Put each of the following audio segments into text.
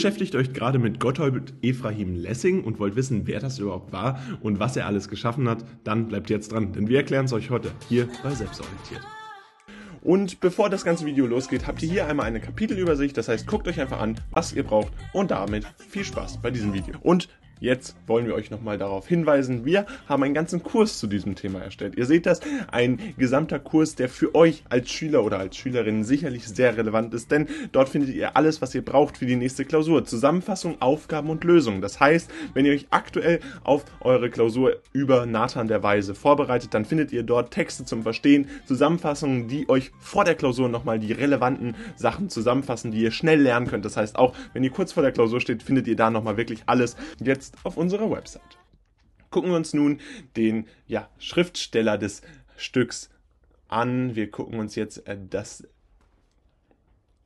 beschäftigt euch gerade mit Gotthold Ephraim Lessing und wollt wissen, wer das überhaupt war und was er alles geschaffen hat, dann bleibt jetzt dran, denn wir erklären es euch heute hier bei Selbstorientiert. Und bevor das ganze Video losgeht, habt ihr hier einmal eine Kapitelübersicht. Das heißt, guckt euch einfach an, was ihr braucht und damit viel Spaß bei diesem Video. Und Jetzt wollen wir euch nochmal darauf hinweisen, wir haben einen ganzen Kurs zu diesem Thema erstellt. Ihr seht das, ein gesamter Kurs, der für euch als Schüler oder als Schülerin sicherlich sehr relevant ist, denn dort findet ihr alles, was ihr braucht für die nächste Klausur. Zusammenfassung, Aufgaben und Lösungen. Das heißt, wenn ihr euch aktuell auf eure Klausur über Nathan der Weise vorbereitet, dann findet ihr dort Texte zum Verstehen, Zusammenfassungen, die euch vor der Klausur nochmal die relevanten Sachen zusammenfassen, die ihr schnell lernen könnt. Das heißt, auch wenn ihr kurz vor der Klausur steht, findet ihr da nochmal wirklich alles. Jetzt jetzt auf unserer Website. Gucken wir uns nun den ja, Schriftsteller des Stücks an. Wir gucken uns jetzt äh, das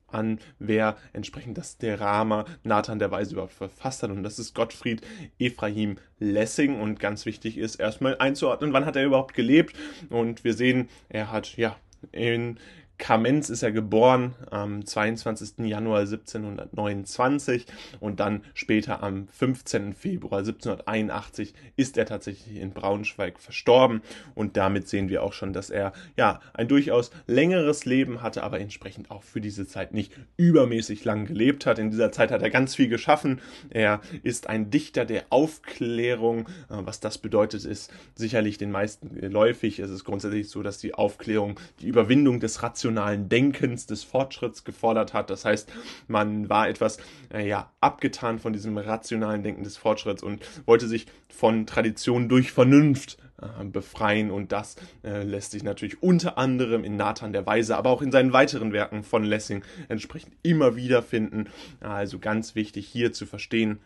an, wer entsprechend das Drama Nathan der Weise überhaupt verfasst hat. Und das ist Gottfried Ephraim Lessing. Und ganz wichtig ist erstmal einzuordnen, wann hat er überhaupt gelebt. Und wir sehen, er hat ja in Kamenz ist er geboren am 22. Januar 1729 und dann später am 15. Februar 1781 ist er tatsächlich in Braunschweig verstorben und damit sehen wir auch schon, dass er ja ein durchaus längeres Leben hatte, aber entsprechend auch für diese Zeit nicht übermäßig lang gelebt hat. In dieser Zeit hat er ganz viel geschaffen. Er ist ein Dichter der Aufklärung. Äh, was das bedeutet, ist sicherlich den meisten geläufig. Es ist grundsätzlich so, dass die Aufklärung die Überwindung des Rationalismus rationalen Denkens, des Fortschritts gefordert hat. Das heißt, man war etwas äh, ja, abgetan von diesem rationalen Denken des Fortschritts und wollte sich von Tradition durch Vernunft äh, befreien und das äh, lässt sich natürlich unter anderem in Nathan der Weise, aber auch in seinen weiteren Werken von Lessing entsprechend immer wieder finden. Also ganz wichtig hier zu verstehen,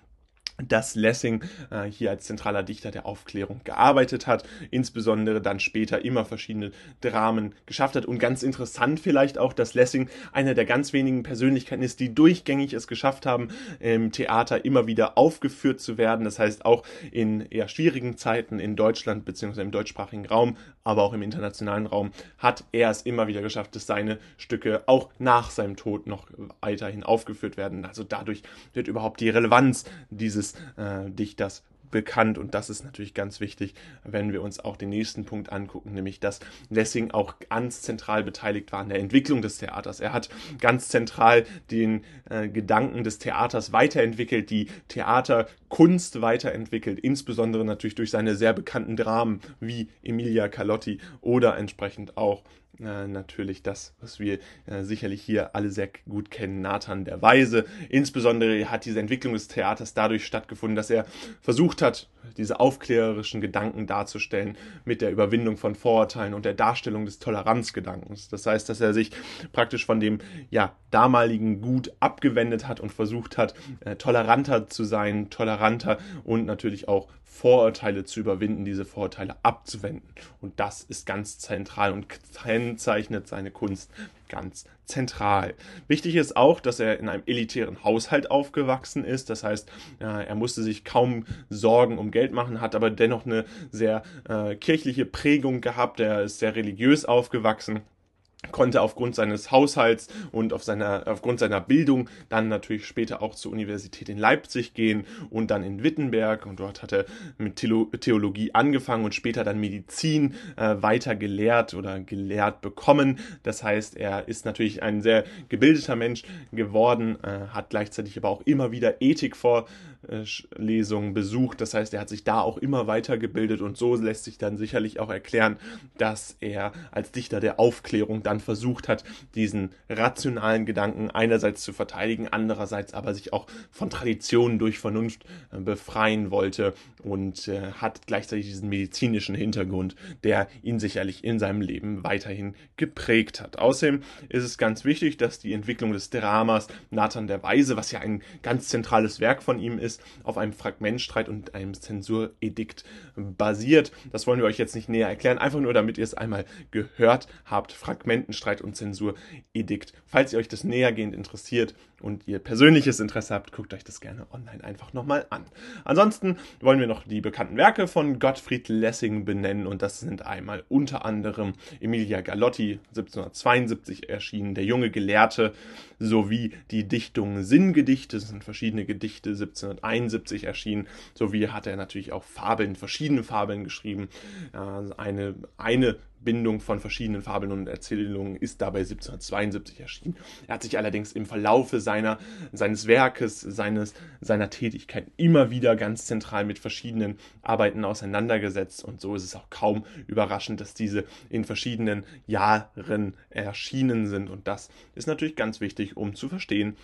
dass Lessing äh, hier als zentraler Dichter der Aufklärung gearbeitet hat, insbesondere dann später immer verschiedene Dramen geschafft hat und ganz interessant vielleicht auch, dass Lessing einer der ganz wenigen Persönlichkeiten ist, die durchgängig es geschafft haben, im Theater immer wieder aufgeführt zu werden. Das heißt auch in eher schwierigen Zeiten in Deutschland bzw. im deutschsprachigen Raum, aber auch im internationalen Raum hat er es immer wieder geschafft, dass seine Stücke auch nach seinem Tod noch weiterhin aufgeführt werden. Also dadurch wird überhaupt die Relevanz dieses des äh, Dichters bekannt und das ist natürlich ganz wichtig, wenn wir uns auch den nächsten Punkt angucken, nämlich dass Lessing auch ganz zentral beteiligt war an der Entwicklung des Theaters. Er hat ganz zentral den äh, Gedanken des Theaters weiterentwickelt, die Theaterkunst weiterentwickelt, insbesondere natürlich durch seine sehr bekannten Dramen wie Emilia Carlotti oder entsprechend auch äh, natürlich das, was wir äh, sicherlich hier alle sehr gut kennen, Nathan der Weise. Insbesondere hat diese Entwicklung des Theaters dadurch stattgefunden, dass er versucht hat, diese aufklärerischen Gedanken darzustellen mit der Überwindung von Vorurteilen und der Darstellung des Toleranzgedankens. Das heißt, dass er sich praktisch von dem ja, damaligen Gut abgewendet hat und versucht hat, äh, toleranter zu sein, toleranter und natürlich auch Vorurteile zu überwinden, diese Vorurteile abzuwenden. Und das ist ganz zentral und kennzeichnet seine Kunst ganz zentral. Wichtig ist auch, dass er in einem elitären Haushalt aufgewachsen ist. Das heißt, er musste sich kaum Sorgen um Geld machen, hat aber dennoch eine sehr äh, kirchliche Prägung gehabt. Er ist sehr religiös aufgewachsen konnte aufgrund seines Haushalts und auf seiner, aufgrund seiner Bildung dann natürlich später auch zur Universität in Leipzig gehen und dann in Wittenberg und dort hat er mit Theologie angefangen und später dann Medizin äh, weiter gelehrt oder gelehrt bekommen. Das heißt, er ist natürlich ein sehr gebildeter Mensch geworden, äh, hat gleichzeitig aber auch immer wieder Ethikvorlesungen besucht. Das heißt, er hat sich da auch immer weitergebildet und so lässt sich dann sicherlich auch erklären, dass er als Dichter der Aufklärung dann versucht hat, diesen rationalen Gedanken einerseits zu verteidigen, andererseits aber sich auch von Traditionen durch Vernunft äh, befreien wollte und äh, hat gleichzeitig diesen medizinischen Hintergrund, der ihn sicherlich in seinem Leben weiterhin geprägt hat. Außerdem ist es ganz wichtig, dass die Entwicklung des Dramas Nathan der Weise, was ja ein ganz zentrales Werk von ihm ist, auf einem Fragmentstreit und einem Zensuredikt basiert. Das wollen wir euch jetzt nicht näher erklären, einfach nur damit ihr es einmal gehört habt. Fragment Dokumentenstreit und Zensuredikt. Falls ihr euch das nähergehend interessiert, und ihr persönliches Interesse habt, guckt euch das gerne online einfach nochmal an. Ansonsten wollen wir noch die bekannten Werke von Gottfried Lessing benennen und das sind einmal unter anderem Emilia Galotti 1772 erschienen, Der junge Gelehrte sowie die Dichtung Sinngedichte, das sind verschiedene Gedichte 1771 erschienen, sowie hat er natürlich auch Fabeln, verschiedene Fabeln geschrieben. Eine, eine Bindung von verschiedenen Fabeln und Erzählungen ist dabei 1772 erschienen. Er hat sich allerdings im Verlaufe seiner, seines Werkes, seines, seiner Tätigkeit immer wieder ganz zentral mit verschiedenen Arbeiten auseinandergesetzt und so ist es auch kaum überraschend, dass diese in verschiedenen Jahren erschienen sind und das ist natürlich ganz wichtig, um zu verstehen,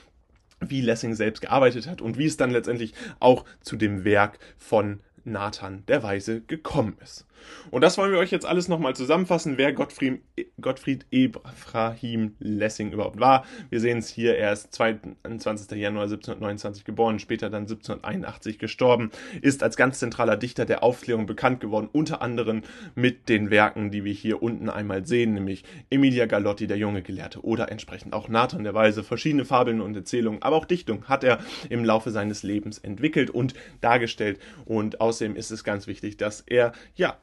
wie Lessing selbst gearbeitet hat und wie es dann letztendlich auch zu dem Werk von Nathan der Weise gekommen ist. Und das wollen wir euch jetzt alles nochmal zusammenfassen, wer Gottfried, Gottfried Ephraim Lessing überhaupt war. Wir sehen es hier, er ist 22. Januar 1729 geboren, später dann 1781 gestorben, ist als ganz zentraler Dichter der Aufklärung bekannt geworden, unter anderem mit den Werken, die wir hier unten einmal sehen, nämlich Emilia Galotti, der junge Gelehrte, oder entsprechend auch Nathan der Weise. Verschiedene Fabeln und Erzählungen, aber auch Dichtung hat er im Laufe seines Lebens entwickelt und dargestellt. Und außerdem ist es ganz wichtig, dass er ja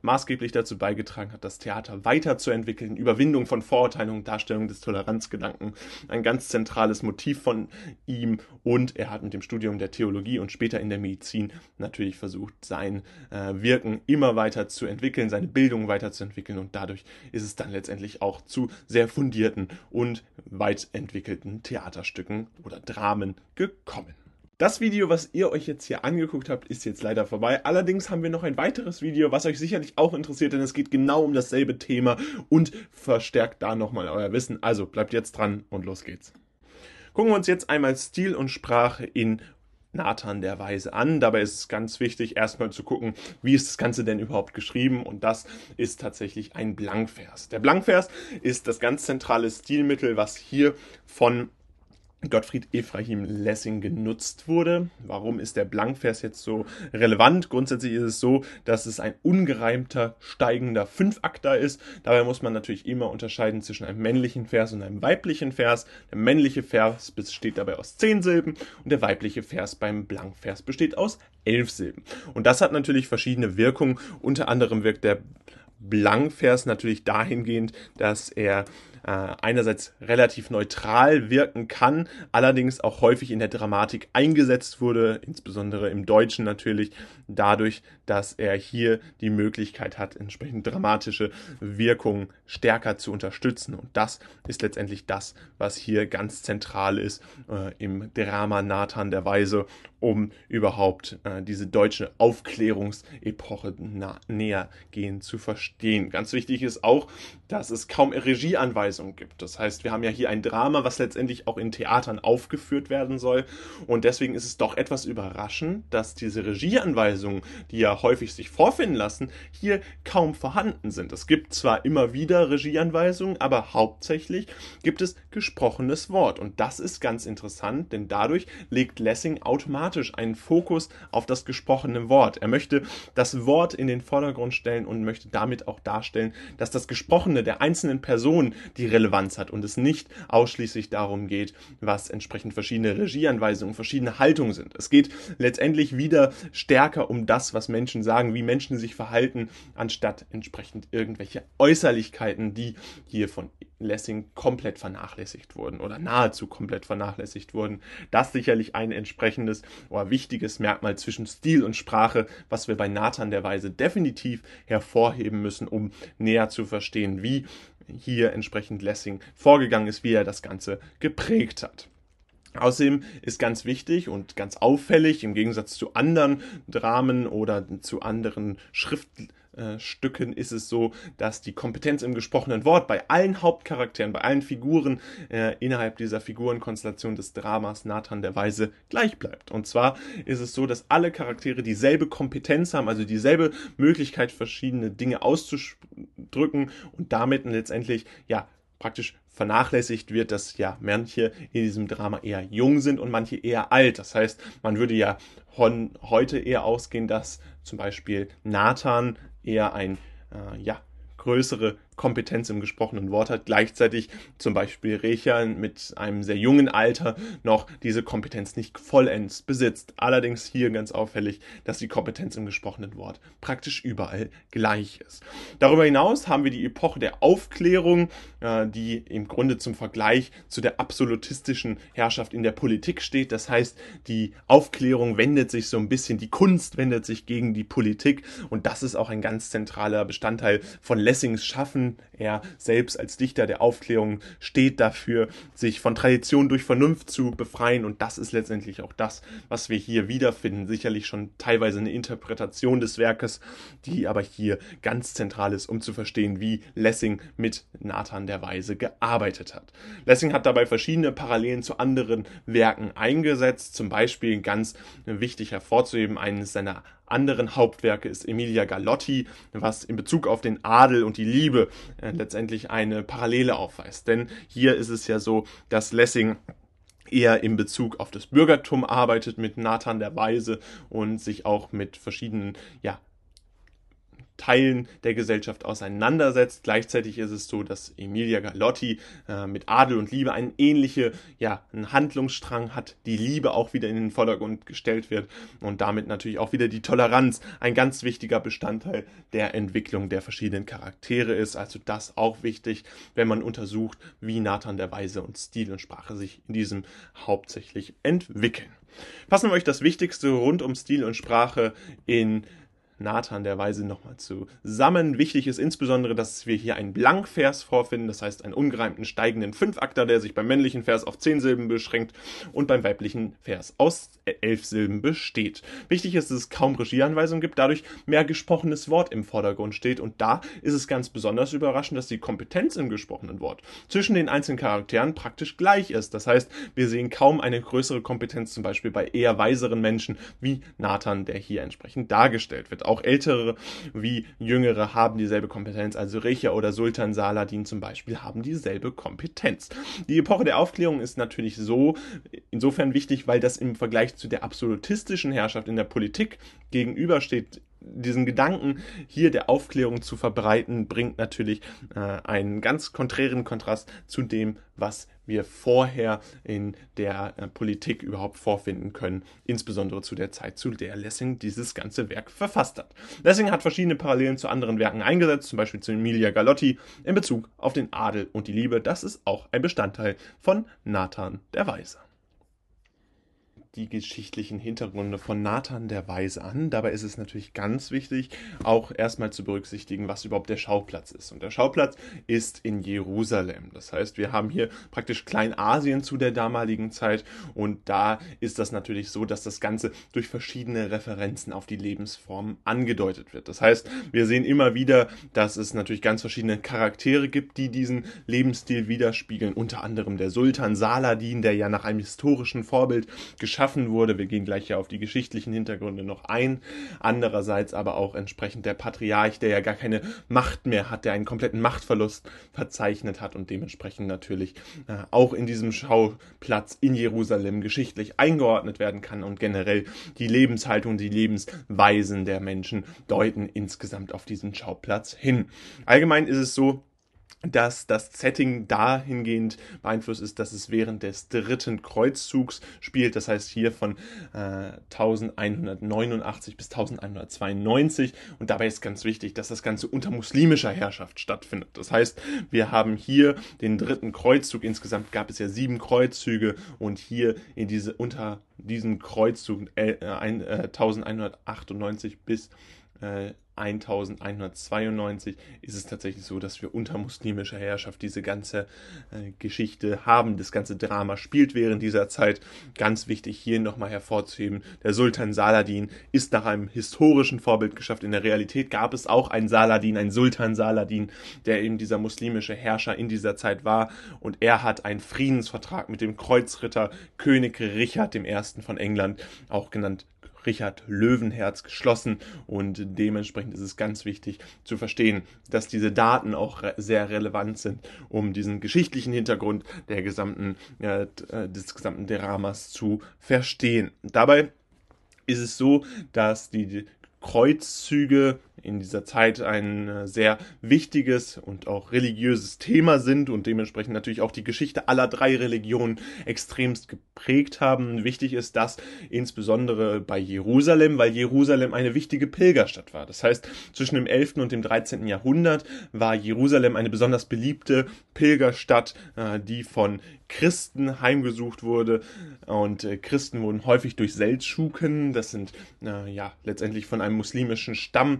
maßgeblich dazu beigetragen hat, das Theater weiterzuentwickeln, Überwindung von Vorurteilen und Darstellung des Toleranzgedanken, ein ganz zentrales Motiv von ihm und er hat mit dem Studium der Theologie und später in der Medizin natürlich versucht, sein äh, Wirken immer weiter zu entwickeln, seine Bildung weiterzuentwickeln und dadurch ist es dann letztendlich auch zu sehr fundierten und weit entwickelten Theaterstücken oder Dramen gekommen. Das Video, was ihr euch jetzt hier angeguckt habt, ist jetzt leider vorbei. Allerdings haben wir noch ein weiteres Video, was euch sicherlich auch interessiert, denn es geht genau um dasselbe Thema und verstärkt da nochmal euer Wissen. Also bleibt jetzt dran und los geht's. Gucken wir uns jetzt einmal Stil und Sprache in Nathan der Weise an. Dabei ist es ganz wichtig, erstmal zu gucken, wie ist das Ganze denn überhaupt geschrieben und das ist tatsächlich ein Blankvers. Der Blankvers ist das ganz zentrale Stilmittel, was hier von Gottfried Ephraim Lessing genutzt wurde. Warum ist der Blankvers jetzt so relevant? Grundsätzlich ist es so, dass es ein ungereimter, steigender Fünfakter ist. Dabei muss man natürlich immer unterscheiden zwischen einem männlichen Vers und einem weiblichen Vers. Der männliche Vers besteht dabei aus zehn Silben und der weibliche Vers beim Blankvers besteht aus elf Silben. Und das hat natürlich verschiedene Wirkungen. Unter anderem wirkt der Blankvers natürlich dahingehend, dass er einerseits relativ neutral wirken kann, allerdings auch häufig in der Dramatik eingesetzt wurde, insbesondere im Deutschen natürlich, dadurch, dass er hier die Möglichkeit hat, entsprechend dramatische Wirkungen stärker zu unterstützen. Und das ist letztendlich das, was hier ganz zentral ist äh, im Drama Nathan der Weise, um überhaupt äh, diese deutsche Aufklärungsepoche näher gehen zu verstehen. Ganz wichtig ist auch, dass es kaum Regieanweisungen Anweisungen gibt. Das heißt, wir haben ja hier ein Drama, was letztendlich auch in Theatern aufgeführt werden soll. Und deswegen ist es doch etwas überraschend, dass diese Regieanweisungen, die ja häufig sich vorfinden lassen, hier kaum vorhanden sind. Es gibt zwar immer wieder Regieanweisungen, aber hauptsächlich gibt es gesprochenes Wort. Und das ist ganz interessant, denn dadurch legt Lessing automatisch einen Fokus auf das gesprochene Wort. Er möchte das Wort in den Vordergrund stellen und möchte damit auch darstellen, dass das Gesprochene der einzelnen Person die Relevanz hat und es nicht ausschließlich darum geht, was entsprechend verschiedene Regieanweisungen, verschiedene Haltungen sind. Es geht letztendlich wieder stärker um das, was Menschen sagen, wie Menschen sich verhalten, anstatt entsprechend irgendwelche Äußerlichkeiten, die hier von Lessing komplett vernachlässigt wurden oder nahezu komplett vernachlässigt wurden. Das sicherlich ein entsprechendes oder wichtiges Merkmal zwischen Stil und Sprache, was wir bei Nathan der Weise definitiv hervorheben müssen, um näher zu verstehen, wie hier entsprechend Lessing vorgegangen ist, wie er das Ganze geprägt hat. Außerdem ist ganz wichtig und ganz auffällig im Gegensatz zu anderen Dramen oder zu anderen Schriftstücken ist es so, dass die Kompetenz im gesprochenen Wort bei allen Hauptcharakteren, bei allen Figuren äh, innerhalb dieser Figurenkonstellation des Dramas Nathan der Weise gleich bleibt. Und zwar ist es so, dass alle Charaktere dieselbe Kompetenz haben, also dieselbe Möglichkeit, verschiedene Dinge auszudrücken und damit letztendlich ja praktisch vernachlässigt wird, dass ja manche in diesem Drama eher jung sind und manche eher alt. Das heißt, man würde ja von heute eher ausgehen, dass zum Beispiel Nathan eher ein äh, ja größere Kompetenz im gesprochenen Wort hat, gleichzeitig zum Beispiel Recher mit einem sehr jungen Alter noch diese Kompetenz nicht vollends besitzt. Allerdings hier ganz auffällig, dass die Kompetenz im gesprochenen Wort praktisch überall gleich ist. Darüber hinaus haben wir die Epoche der Aufklärung, äh, die im Grunde zum Vergleich zu der absolutistischen Herrschaft in der Politik steht. Das heißt, die Aufklärung wendet sich so ein bisschen, die Kunst wendet sich gegen die Politik und das ist auch ein ganz zentraler Bestandteil von Lessings Schaffen. Er selbst als Dichter der Aufklärung steht dafür, sich von Tradition durch Vernunft zu befreien und das ist letztendlich auch das, was wir hier wiederfinden. Sicherlich schon teilweise eine Interpretation des Werkes, die aber hier ganz zentral ist, um zu verstehen, wie Lessing mit Nathan der Weise gearbeitet hat. Lessing hat dabei verschiedene Parallelen zu anderen Werken eingesetzt, zum Beispiel ganz wichtig hervorzuheben, eines seiner anderen Hauptwerke ist Emilia Galotti, was in Bezug auf den Adel und die Liebe äh, letztendlich eine Parallele aufweist. Denn hier ist es ja so, dass Lessing eher in Bezug auf das Bürgertum arbeitet mit Nathan der Weise und sich auch mit verschiedenen ja, Teilen der Gesellschaft auseinandersetzt. Gleichzeitig ist es so, dass Emilia Galotti äh, mit Adel und Liebe einen ähnliche, ja, einen Handlungsstrang hat, die Liebe auch wieder in den Vordergrund gestellt wird und damit natürlich auch wieder die Toleranz ein ganz wichtiger Bestandteil der Entwicklung der verschiedenen Charaktere ist. Also das auch wichtig, wenn man untersucht, wie Nathan der Weise und Stil und Sprache sich in diesem hauptsächlich entwickeln. Fassen wir euch das Wichtigste rund um Stil und Sprache in Nathan der Weise nochmal zusammen. Wichtig ist insbesondere, dass wir hier einen Blankvers vorfinden, das heißt einen ungereimten steigenden Fünfakter, der sich beim männlichen Vers auf zehn Silben beschränkt und beim weiblichen Vers aus elf Silben besteht. Wichtig ist, dass es kaum Regieanweisungen gibt, dadurch mehr gesprochenes Wort im Vordergrund steht und da ist es ganz besonders überraschend, dass die Kompetenz im gesprochenen Wort zwischen den einzelnen Charakteren praktisch gleich ist. Das heißt, wir sehen kaum eine größere Kompetenz zum Beispiel bei eher weiseren Menschen wie Nathan, der hier entsprechend dargestellt wird. Auch ältere wie jüngere haben dieselbe Kompetenz, also Recher oder Sultan Saladin zum Beispiel haben dieselbe Kompetenz. Die Epoche der Aufklärung ist natürlich so insofern wichtig, weil das im Vergleich zu der absolutistischen Herrschaft in der Politik gegenübersteht, diesen Gedanken hier der Aufklärung zu verbreiten, bringt natürlich äh, einen ganz konträren Kontrast zu dem, was wir vorher in der äh, Politik überhaupt vorfinden können, insbesondere zu der Zeit, zu der Lessing dieses ganze Werk verfasst hat. Lessing hat verschiedene Parallelen zu anderen Werken eingesetzt, zum Beispiel zu Emilia Galotti in Bezug auf den Adel und die Liebe. Das ist auch ein Bestandteil von Nathan der Weise die geschichtlichen Hintergründe von Nathan der Weise an. Dabei ist es natürlich ganz wichtig, auch erstmal zu berücksichtigen, was überhaupt der Schauplatz ist. Und der Schauplatz ist in Jerusalem. Das heißt, wir haben hier praktisch Kleinasien zu der damaligen Zeit und da ist das natürlich so, dass das Ganze durch verschiedene Referenzen auf die Lebensformen angedeutet wird. Das heißt, wir sehen immer wieder, dass es natürlich ganz verschiedene Charaktere gibt, die diesen Lebensstil widerspiegeln. Unter anderem der Sultan Saladin, der ja nach einem historischen Vorbild geschaffen geschaffen wurde. Wir gehen gleich ja auf die geschichtlichen Hintergründe noch ein. Andererseits aber auch entsprechend der Patriarch, der ja gar keine Macht mehr hat, der einen kompletten Machtverlust verzeichnet hat und dementsprechend natürlich äh, auch in diesem Schauplatz in Jerusalem geschichtlich eingeordnet werden kann und generell die Lebenshaltung, die Lebensweisen der Menschen deuten insgesamt auf diesen Schauplatz hin. Allgemein ist es so, dass das Setting dahingehend beeinflusst ist, dass es während des dritten Kreuzzugs spielt. Das heißt hier von äh, 1189 bis 1192. Und dabei ist ganz wichtig, dass das Ganze unter muslimischer Herrschaft stattfindet. Das heißt, wir haben hier den dritten Kreuzzug. Insgesamt gab es ja sieben Kreuzzüge und hier in diese unter diesem Kreuzzug äh, äh, 1198 bis äh, 1192 ist es tatsächlich so, dass wir unter muslimischer Herrschaft diese ganze äh, Geschichte haben. Das ganze Drama spielt während dieser Zeit. Ganz wichtig hier nochmal hervorzuheben, der Sultan Saladin ist nach einem historischen Vorbild geschafft. In der Realität gab es auch einen Saladin, einen Sultan Saladin, der eben dieser muslimische Herrscher in dieser Zeit war. Und er hat einen Friedensvertrag mit dem Kreuzritter König Richard I. von England, auch genannt Richard Löwenherz geschlossen und dementsprechend ist es ganz wichtig zu verstehen, dass diese Daten auch sehr relevant sind, um diesen geschichtlichen Hintergrund der gesamten, äh, des gesamten Dramas zu verstehen. Dabei ist es so, dass die Kreuzzüge in dieser Zeit ein äh, sehr wichtiges und auch religiöses Thema sind und dementsprechend natürlich auch die Geschichte aller drei Religionen extremst geprägt haben. Wichtig ist das insbesondere bei Jerusalem, weil Jerusalem eine wichtige Pilgerstadt war. Das heißt, zwischen dem 11. und dem 13. Jahrhundert war Jerusalem eine besonders beliebte Pilgerstadt, äh, die von Christen heimgesucht wurde. Und äh, Christen wurden häufig durch Seldschuken, das sind ja letztendlich von einem muslimischen Stamm,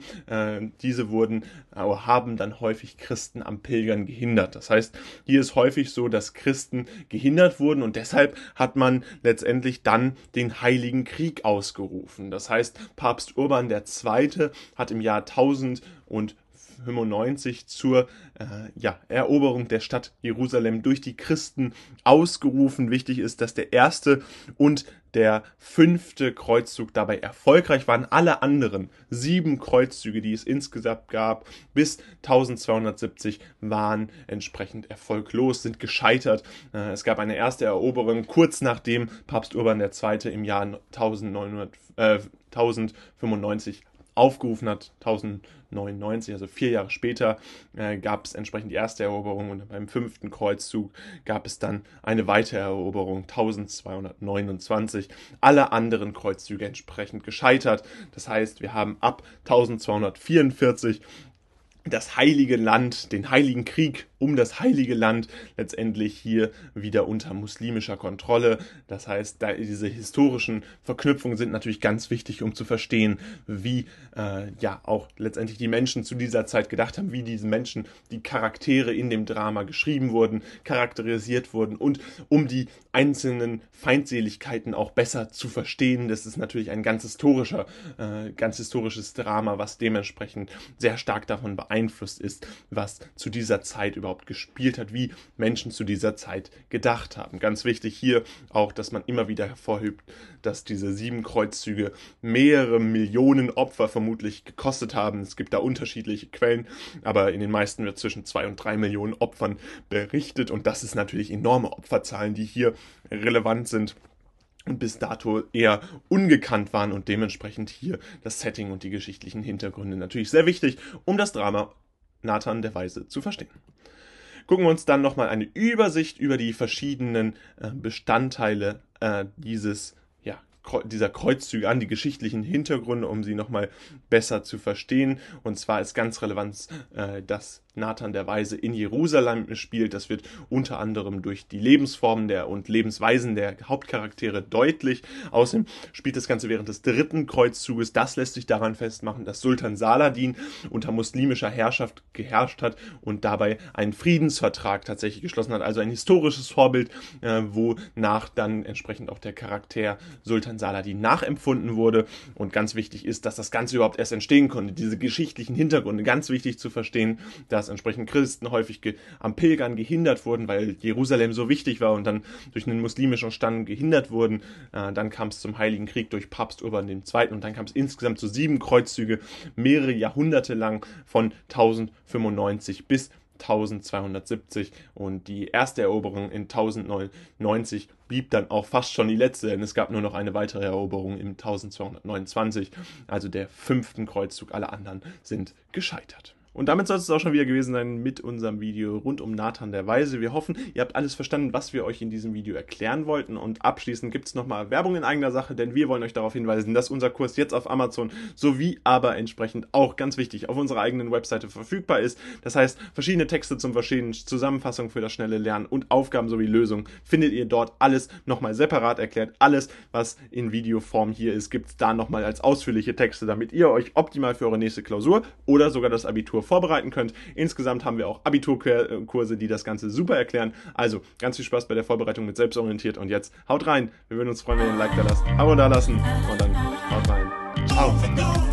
diese wurden, äh, haben dann häufig Christen am Pilgern gehindert. Das heißt, hier ist häufig so, dass Christen gehindert wurden und deshalb hat man letztendlich dann den Heiligen Krieg ausgerufen. Das heißt, Papst Urban II. hat im Jahr 1000 und 95 zur äh, ja, Eroberung der Stadt Jerusalem durch die Christen ausgerufen. Wichtig ist, dass der erste und der fünfte Kreuzzug dabei erfolgreich waren. Alle anderen sieben Kreuzzüge, die es insgesamt gab, bis 1270 waren entsprechend erfolglos, sind gescheitert. Äh, es gab eine erste Eroberung kurz nachdem Papst Urban II. im Jahr 1900, äh, 1095 aufgerufen hat, 1099, also vier Jahre später, äh, gab es entsprechend die erste Eroberung und beim fünften Kreuzzug gab es dann eine weitere Eroberung, 1229. Alle anderen Kreuzzüge entsprechend gescheitert. Das heißt, wir haben ab 1244 das heilige Land, den heiligen Krieg um das heilige Land letztendlich hier wieder unter muslimischer Kontrolle. Das heißt, da diese historischen Verknüpfungen sind natürlich ganz wichtig, um zu verstehen, wie äh, ja auch letztendlich die Menschen zu dieser Zeit gedacht haben, wie diese Menschen, die Charaktere in dem Drama geschrieben wurden, charakterisiert wurden und um die einzelnen Feindseligkeiten auch besser zu verstehen. Das ist natürlich ein ganz historischer, äh, ganz historisches Drama, was dementsprechend sehr stark davon beeinflusst ist, was zu dieser Zeit überhaupt gespielt hat, wie Menschen zu dieser Zeit gedacht haben. Ganz wichtig hier auch, dass man immer wieder hervorhebt, dass diese sieben Kreuzzüge mehrere Millionen Opfer vermutlich gekostet haben. Es gibt da unterschiedliche Quellen, aber in den meisten wird zwischen zwei und drei Millionen Opfern berichtet und das ist natürlich enorme Opferzahlen, die hier relevant sind bis dato eher ungekannt waren und dementsprechend hier das Setting und die geschichtlichen Hintergründe natürlich sehr wichtig, um das Drama Nathan der Weise zu verstehen gucken wir uns dann nochmal eine Übersicht über die verschiedenen äh, Bestandteile äh, dieses dieser Kreuzzüge an, die geschichtlichen Hintergründe, um sie nochmal besser zu verstehen. Und zwar ist ganz relevant, äh, dass Nathan der Weise in Jerusalem spielt. Das wird unter anderem durch die Lebensformen der und Lebensweisen der Hauptcharaktere deutlich. Außerdem spielt das Ganze während des dritten Kreuzzuges. Das lässt sich daran festmachen, dass Sultan Saladin unter muslimischer Herrschaft geherrscht hat und dabei einen Friedensvertrag tatsächlich geschlossen hat. Also ein historisches Vorbild, äh, wonach dann entsprechend auch der Charakter Sultan Saladin nachempfunden wurde. Und ganz wichtig ist, dass das Ganze überhaupt erst entstehen konnte. Diese geschichtlichen Hintergründe ganz wichtig zu verstehen, dass dass entsprechend Christen häufig am Pilgern gehindert wurden, weil Jerusalem so wichtig war und dann durch einen muslimischen Stand gehindert wurden. Äh, dann kam es zum Heiligen Krieg durch Papst Urban II. und dann kam es insgesamt zu sieben Kreuzzüge, mehrere Jahrhunderte lang von 1095 bis 1270 und die erste Eroberung in 1090 blieb dann auch fast schon die letzte, denn es gab nur noch eine weitere Eroberung im 1229, also der fünften Kreuzzug. Alle anderen sind gescheitert. Und damit soll es auch schon wieder gewesen sein mit unserem Video rund um Nathan der Weise. Wir hoffen, ihr habt alles verstanden, was wir euch in diesem Video erklären wollten. Und abschließend gibt es nochmal Werbung in eigener Sache, denn wir wollen euch darauf hinweisen, dass unser Kurs jetzt auf Amazon sowie aber entsprechend auch ganz wichtig auf unserer eigenen Webseite verfügbar ist. Das heißt, verschiedene Texte zum Verstehen, Zusammenfassung für das schnelle Lernen und Aufgaben sowie Lösungen findet ihr dort alles nochmal separat erklärt. Alles, was in Videoform hier ist, gibt es da nochmal als ausführliche Texte, damit ihr euch optimal für eure nächste Klausur oder sogar das Abitur vorbereiten könnt. Insgesamt haben wir auch Abiturkurse, die das Ganze super erklären. Also ganz viel Spaß bei der Vorbereitung mit Selbstorientiert und jetzt haut rein. Wir würden uns freuen, wenn ihr ein Like da lasst, Abo da lassen und dann haut rein. Ciao.